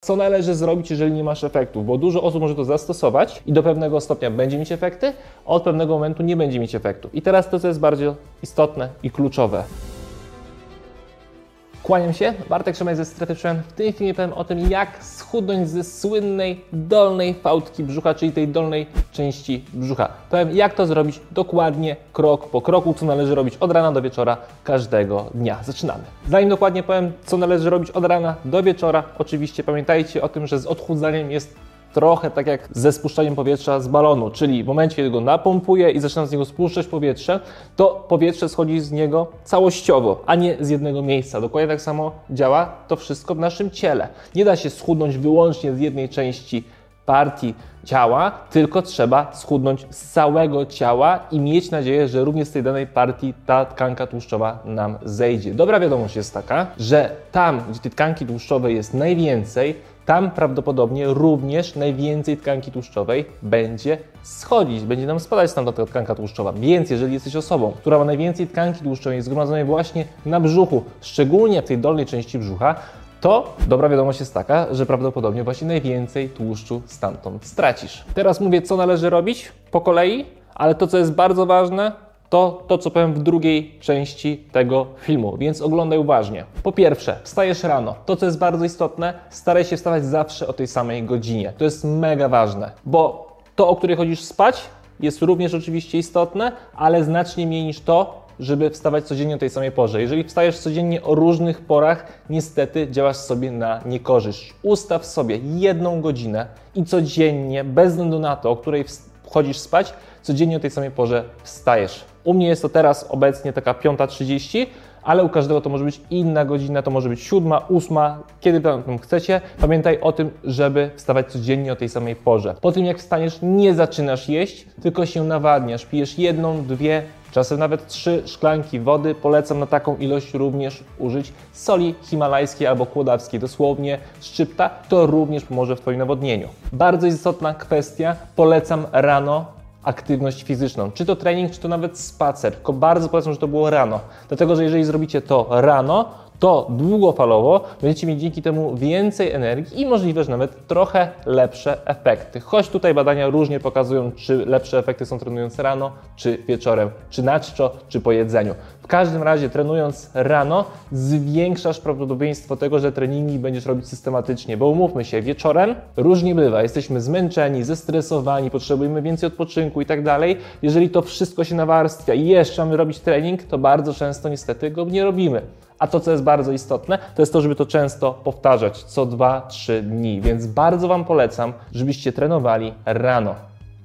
Co należy zrobić, jeżeli nie masz efektów? Bo dużo osób może to zastosować i do pewnego stopnia będzie mieć efekty, a od pewnego momentu nie będzie mieć efektów. I teraz to, co jest bardziej istotne i kluczowe. Kłaniam się, Bartek Szymaj ze Strefy Przemian. W tym filmie powiem o tym, jak schudnąć ze słynnej dolnej fałdki brzucha, czyli tej dolnej części brzucha. Powiem, jak to zrobić dokładnie, krok po kroku, co należy robić od rana do wieczora każdego dnia. Zaczynamy. Zanim dokładnie powiem, co należy robić od rana do wieczora, oczywiście pamiętajcie o tym, że z odchudzaniem jest trochę tak jak ze spuszczaniem powietrza z balonu, czyli w momencie, kiedy go napompuję i zaczynam z niego spuszczać powietrze, to powietrze schodzi z niego całościowo, a nie z jednego miejsca. Dokładnie tak samo działa to wszystko w naszym ciele. Nie da się schudnąć wyłącznie z jednej części partii ciała, tylko trzeba schudnąć z całego ciała i mieć nadzieję, że również z tej danej partii ta tkanka tłuszczowa nam zejdzie. Dobra wiadomość jest taka, że tam, gdzie tej tkanki tłuszczowej jest najwięcej, tam prawdopodobnie również najwięcej tkanki tłuszczowej będzie schodzić, będzie nam spadać tam ta tkanka tłuszczowa. Więc jeżeli jesteś osobą, która ma najwięcej tkanki tłuszczowej zgromadzonej właśnie na brzuchu, szczególnie w tej dolnej części brzucha, to dobra wiadomość jest taka, że prawdopodobnie właśnie najwięcej tłuszczu stamtąd stracisz. Teraz mówię, co należy robić po kolei, ale to, co jest bardzo ważne, to to, co powiem w drugiej części tego filmu, więc oglądaj uważnie. Po pierwsze, wstajesz rano. To, co jest bardzo istotne, staraj się wstawać zawsze o tej samej godzinie. To jest mega ważne, bo to, o której chodzisz spać, jest również oczywiście istotne, ale znacznie mniej niż to, żeby wstawać codziennie o tej samej porze. Jeżeli wstajesz codziennie o różnych porach, niestety działasz sobie na niekorzyść. Ustaw sobie jedną godzinę i codziennie, bez względu na to, o której wchodzisz spać, codziennie o tej samej porze wstajesz. U mnie jest to teraz obecnie taka 5.30, ale u każdego to może być inna godzina, to może być siódma, ósma, kiedy tam chcecie. Pamiętaj o tym, żeby wstawać codziennie o tej samej porze. Po tym jak wstaniesz, nie zaczynasz jeść, tylko się nawadniasz. Pijesz jedną, dwie, czasem nawet trzy szklanki wody. Polecam na taką ilość również użyć soli himalajskiej albo kłodawskiej, dosłownie szczypta. To również pomoże w Twoim nawodnieniu. Bardzo istotna kwestia, polecam rano aktywność fizyczną. Czy to trening, czy to nawet spacer. Tylko bardzo polecam, że to było rano. Dlatego, że jeżeli zrobicie to rano, to długofalowo będziecie mieć dzięki temu więcej energii i możliwe, że nawet trochę lepsze efekty. Choć tutaj badania różnie pokazują, czy lepsze efekty są trenując rano, czy wieczorem, czy na czczo, czy po jedzeniu. W każdym razie trenując rano zwiększasz prawdopodobieństwo tego, że treningi będziesz robić systematycznie, bo umówmy się, wieczorem różnie bywa, jesteśmy zmęczeni, zestresowani, potrzebujemy więcej odpoczynku i tak dalej. Jeżeli to wszystko się nawarstwia i jeszcze mamy robić trening, to bardzo często niestety go nie robimy. A to, co jest bardzo istotne, to jest to, żeby to często powtarzać, co 2-3 dni. Więc bardzo Wam polecam, żebyście trenowali rano.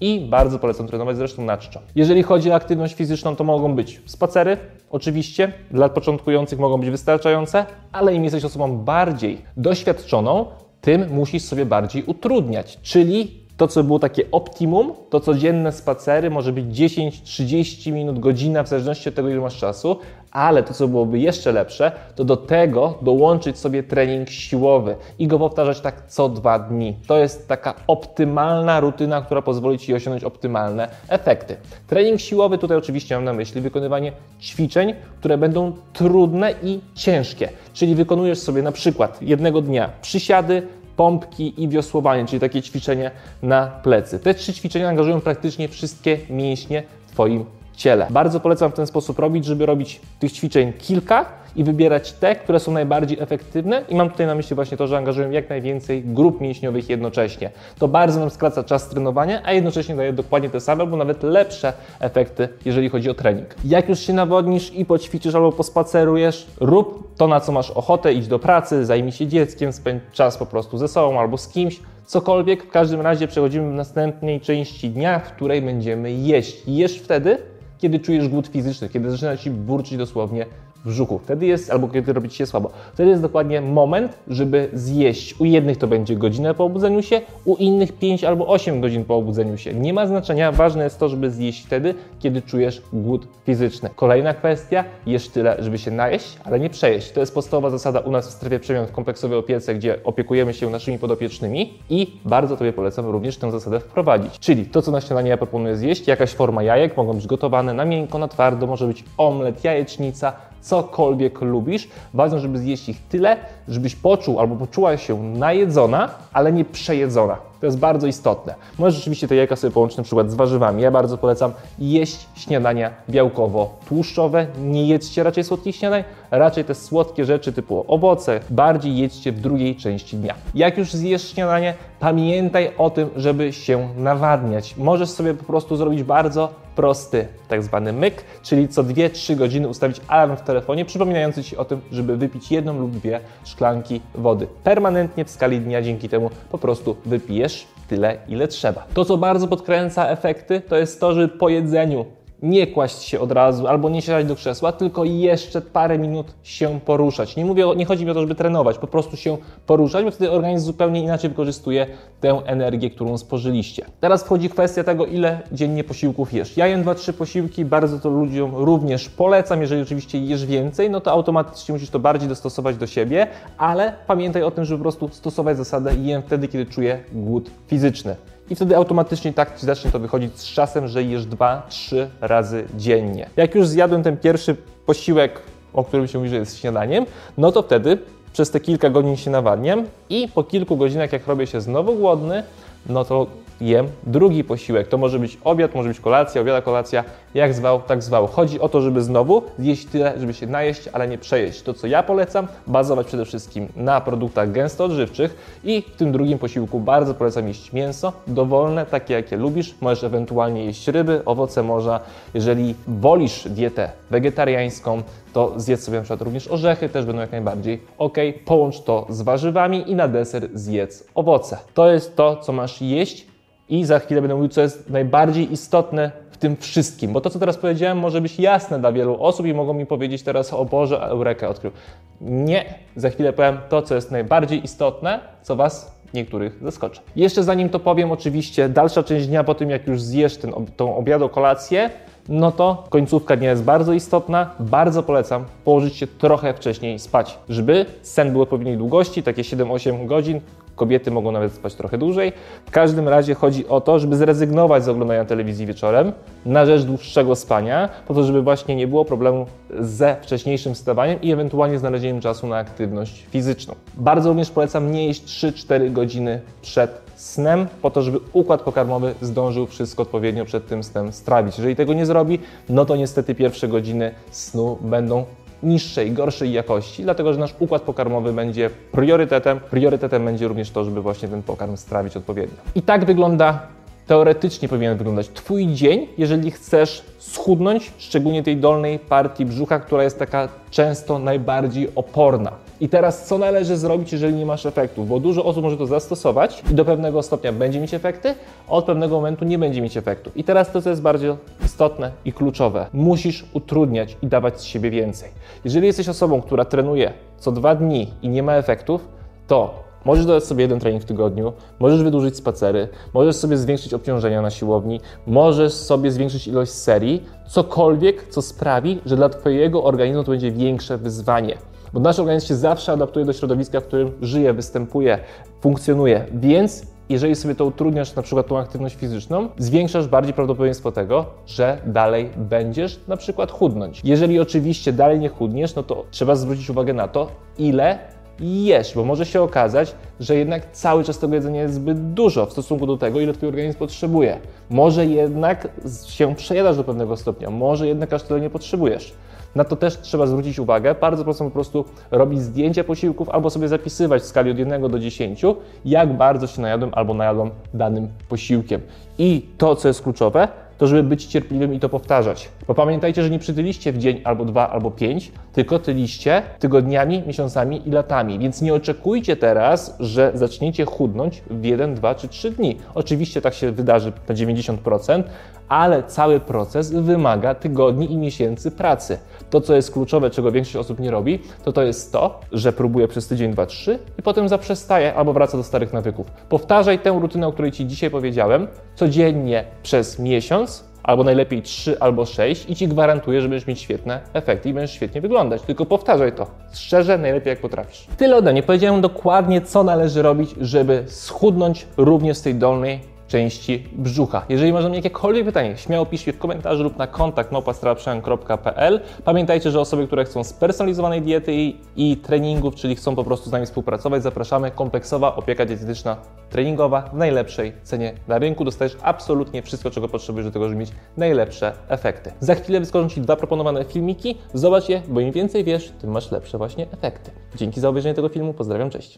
I bardzo polecam trenować zresztą na czczo. Jeżeli chodzi o aktywność fizyczną, to mogą być spacery, oczywiście, dla początkujących mogą być wystarczające, ale im jesteś osobą bardziej doświadczoną, tym musisz sobie bardziej utrudniać. Czyli to, co było takie optimum, to codzienne spacery może być 10, 30 minut, godzina, w zależności od tego, ile masz czasu, ale to, co byłoby jeszcze lepsze, to do tego dołączyć sobie trening siłowy i go powtarzać tak co dwa dni. To jest taka optymalna rutyna, która pozwoli Ci osiągnąć optymalne efekty. Trening siłowy, tutaj oczywiście mam na myśli wykonywanie ćwiczeń, które będą trudne i ciężkie. Czyli wykonujesz sobie na przykład jednego dnia przysiady, pompki i wiosłowanie, czyli takie ćwiczenie na plecy. Te trzy ćwiczenia angażują praktycznie wszystkie mięśnie w Twoim ciele. Bardzo polecam w ten sposób robić, żeby robić tych ćwiczeń kilka i wybierać te, które są najbardziej efektywne i mam tutaj na myśli właśnie to, że angażują jak najwięcej grup mięśniowych jednocześnie. To bardzo nam skraca czas trenowania, a jednocześnie daje dokładnie te same albo nawet lepsze efekty, jeżeli chodzi o trening. Jak już się nawodnisz i poćwiczysz albo pospacerujesz, rób to, na co masz ochotę, idź do pracy, zajmij się dzieckiem, spędź czas po prostu ze sobą albo z kimś, cokolwiek. W każdym razie przechodzimy w następnej części dnia, w której będziemy jeść. Jesz wtedy, kiedy czujesz głód fizyczny, kiedy zaczyna ci burczyć dosłownie brzuchu. Wtedy jest, albo kiedy robi Ci się słabo, wtedy jest dokładnie moment, żeby zjeść. U jednych to będzie godzinę po obudzeniu się, u innych 5 albo 8 godzin po obudzeniu się. Nie ma znaczenia, ważne jest to, żeby zjeść wtedy, kiedy czujesz głód fizyczny. Kolejna kwestia, jesz tyle, żeby się najeść, ale nie przejeść. To jest podstawowa zasada u nas w strefie przemian w kompleksowej opiece, gdzie opiekujemy się naszymi podopiecznymi i bardzo Tobie polecam również tę zasadę wprowadzić. Czyli to, co na śniadanie ja proponuję zjeść, jakaś forma jajek, mogą być gotowane na miękko, na twardo, może być omlet, jajecznica, cokolwiek lubisz. Ważne, żeby zjeść ich tyle, żebyś poczuł albo poczuła się najedzona, ale nie przejedzona. To jest bardzo istotne. Możesz oczywiście te jajka sobie połączyć na przykład z warzywami. Ja bardzo polecam jeść śniadania białkowo-tłuszczowe. Nie jedzcie raczej słodkich śniadań, raczej te słodkie rzeczy typu owoce bardziej jedźcie w drugiej części dnia. Jak już zjesz śniadanie, pamiętaj o tym, żeby się nawadniać. Możesz sobie po prostu zrobić bardzo prosty tak zwany myk, czyli co 2-3 godziny ustawić alarm w telefonie przypominający Ci o tym, żeby wypić jedną lub dwie szklanki wody permanentnie w skali dnia. Dzięki temu po prostu wypijesz tyle, ile trzeba. To, co bardzo podkręca efekty, to jest to, że po jedzeniu nie kłaść się od razu albo nie siadać do krzesła, tylko jeszcze parę minut się poruszać. Nie mówię, nie chodzi mi o to, żeby trenować, po prostu się poruszać, bo wtedy organizm zupełnie inaczej wykorzystuje tę energię, którą spożyliście. Teraz wchodzi kwestia tego, ile dziennie posiłków jesz. Ja jem 2-3 posiłki, bardzo to ludziom również polecam. Jeżeli oczywiście jesz więcej, no to automatycznie musisz to bardziej dostosować do siebie, ale pamiętaj o tym, żeby po prostu stosować zasadę jem wtedy, kiedy czuję głód fizyczny i wtedy automatycznie tak Ci zacznie to wychodzić z czasem, że jesz 2-3 razy dziennie. Jak już zjadłem ten pierwszy posiłek, o którym się mówi, że jest śniadaniem, no to wtedy przez te kilka godzin się nawadniam i po kilku godzinach, jak robię się znowu głodny, no to jem drugi posiłek. To może być obiad, może być kolacja, obiada, kolacja, jak zwał, tak zwał. Chodzi o to, żeby znowu zjeść tyle, żeby się najeść, ale nie przejeść. To, co ja polecam, bazować przede wszystkim na produktach gęsto odżywczych i w tym drugim posiłku bardzo polecam jeść mięso, dowolne, takie jakie lubisz. Możesz ewentualnie jeść ryby, owoce morza. Jeżeli wolisz dietę wegetariańską, to zjedz sobie na przykład również orzechy, też będą jak najbardziej ok. Połącz to z warzywami i na deser zjedz owoce. To jest to, co masz jeść i za chwilę będę mówił, co jest najbardziej istotne w tym wszystkim. Bo to, co teraz powiedziałem, może być jasne dla wielu osób i mogą mi powiedzieć teraz, o Boże, Eureka odkrył. Nie, za chwilę powiem to, co jest najbardziej istotne, co Was niektórych zaskoczy. Jeszcze zanim to powiem, oczywiście dalsza część dnia po tym, jak już zjesz ten, tą obiado, kolację, no to końcówka dnia jest bardzo istotna. Bardzo polecam położyć się trochę wcześniej spać, żeby sen był odpowiedniej długości, takie 7-8 godzin. Kobiety mogą nawet spać trochę dłużej. W każdym razie chodzi o to, żeby zrezygnować z oglądania telewizji wieczorem na rzecz dłuższego spania, po to, żeby właśnie nie było problemu ze wcześniejszym wstawaniem i ewentualnie znalezieniem czasu na aktywność fizyczną. Bardzo również polecam nie jeść 3-4 godziny przed snem, po to, żeby układ pokarmowy zdążył wszystko odpowiednio przed tym snem strawić. Jeżeli tego nie zrobi, no to niestety pierwsze godziny snu będą niższej, gorszej jakości, dlatego że nasz układ pokarmowy będzie priorytetem. Priorytetem będzie również to, żeby właśnie ten pokarm strawić odpowiednio. I tak wygląda teoretycznie powinien wyglądać Twój dzień, jeżeli chcesz schudnąć, szczególnie tej dolnej partii brzucha, która jest taka często najbardziej oporna. I teraz co należy zrobić, jeżeli nie masz efektów? Bo dużo osób może to zastosować i do pewnego stopnia będzie mieć efekty, a od pewnego momentu nie będzie mieć efektu. I teraz to, co jest bardzo istotne i kluczowe, musisz utrudniać i dawać z siebie więcej. Jeżeli jesteś osobą, która trenuje co dwa dni i nie ma efektów, to Możesz dodać sobie jeden trening w tygodniu, możesz wydłużyć spacery, możesz sobie zwiększyć obciążenia na siłowni, możesz sobie zwiększyć ilość serii, cokolwiek, co sprawi, że dla Twojego organizmu to będzie większe wyzwanie. Bo nasz organizm się zawsze adaptuje do środowiska, w którym żyje, występuje, funkcjonuje. Więc jeżeli sobie to utrudniasz, na przykład tą aktywność fizyczną, zwiększasz bardziej prawdopodobieństwo tego, że dalej będziesz na przykład chudnąć. Jeżeli oczywiście dalej nie chudniesz, no to trzeba zwrócić uwagę na to, ile jesz, bo może się okazać, że jednak cały czas tego jedzenia jest zbyt dużo w stosunku do tego, ile Twój organizm potrzebuje. Może jednak się przejadasz do pewnego stopnia, może jednak aż tyle nie potrzebujesz. Na to też trzeba zwrócić uwagę. Bardzo prosto po prostu robić zdjęcia posiłków albo sobie zapisywać w skali od 1 do 10, jak bardzo się najadłem albo najadłem danym posiłkiem. I to, co jest kluczowe, to żeby być cierpliwym i to powtarzać. Bo pamiętajcie, że nie przytyliście w dzień albo dwa, albo pięć, tylko tyliście tygodniami, miesiącami i latami. Więc nie oczekujcie teraz, że zaczniecie chudnąć w jeden, dwa czy trzy dni. Oczywiście tak się wydarzy na 90%, ale cały proces wymaga tygodni i miesięcy pracy. To, co jest kluczowe, czego większość osób nie robi, to to jest to, że próbuje przez tydzień, dwa, trzy i potem zaprzestaje albo wraca do starych nawyków. Powtarzaj tę rutynę, o której Ci dzisiaj powiedziałem, codziennie przez miesiąc, albo najlepiej 3 albo 6 i Ci gwarantuję, że będziesz mieć świetne efekty i będziesz świetnie wyglądać. Tylko powtarzaj to. Szczerze, najlepiej jak potrafisz. Tyle ode mnie. Powiedziałem dokładnie, co należy robić, żeby schudnąć również z tej dolnej części brzucha. Jeżeli masz do mnie jakiekolwiek pytanie, śmiało pisz je w komentarzu lub na kontakt małpastraprzemian.pl. Pamiętajcie, że osoby, które chcą spersonalizowanej diety i, i treningów, czyli chcą po prostu z nami współpracować, zapraszamy. Kompleksowa opieka dietetyczna treningowa w najlepszej cenie na rynku. Dostajesz absolutnie wszystko, czego potrzebujesz do tego, żeby mieć najlepsze efekty. Za chwilę wyskoczą Ci dwa proponowane filmiki. Zobacz je, bo im więcej wiesz, tym masz lepsze właśnie efekty. Dzięki za obejrzenie tego filmu. Pozdrawiam, cześć.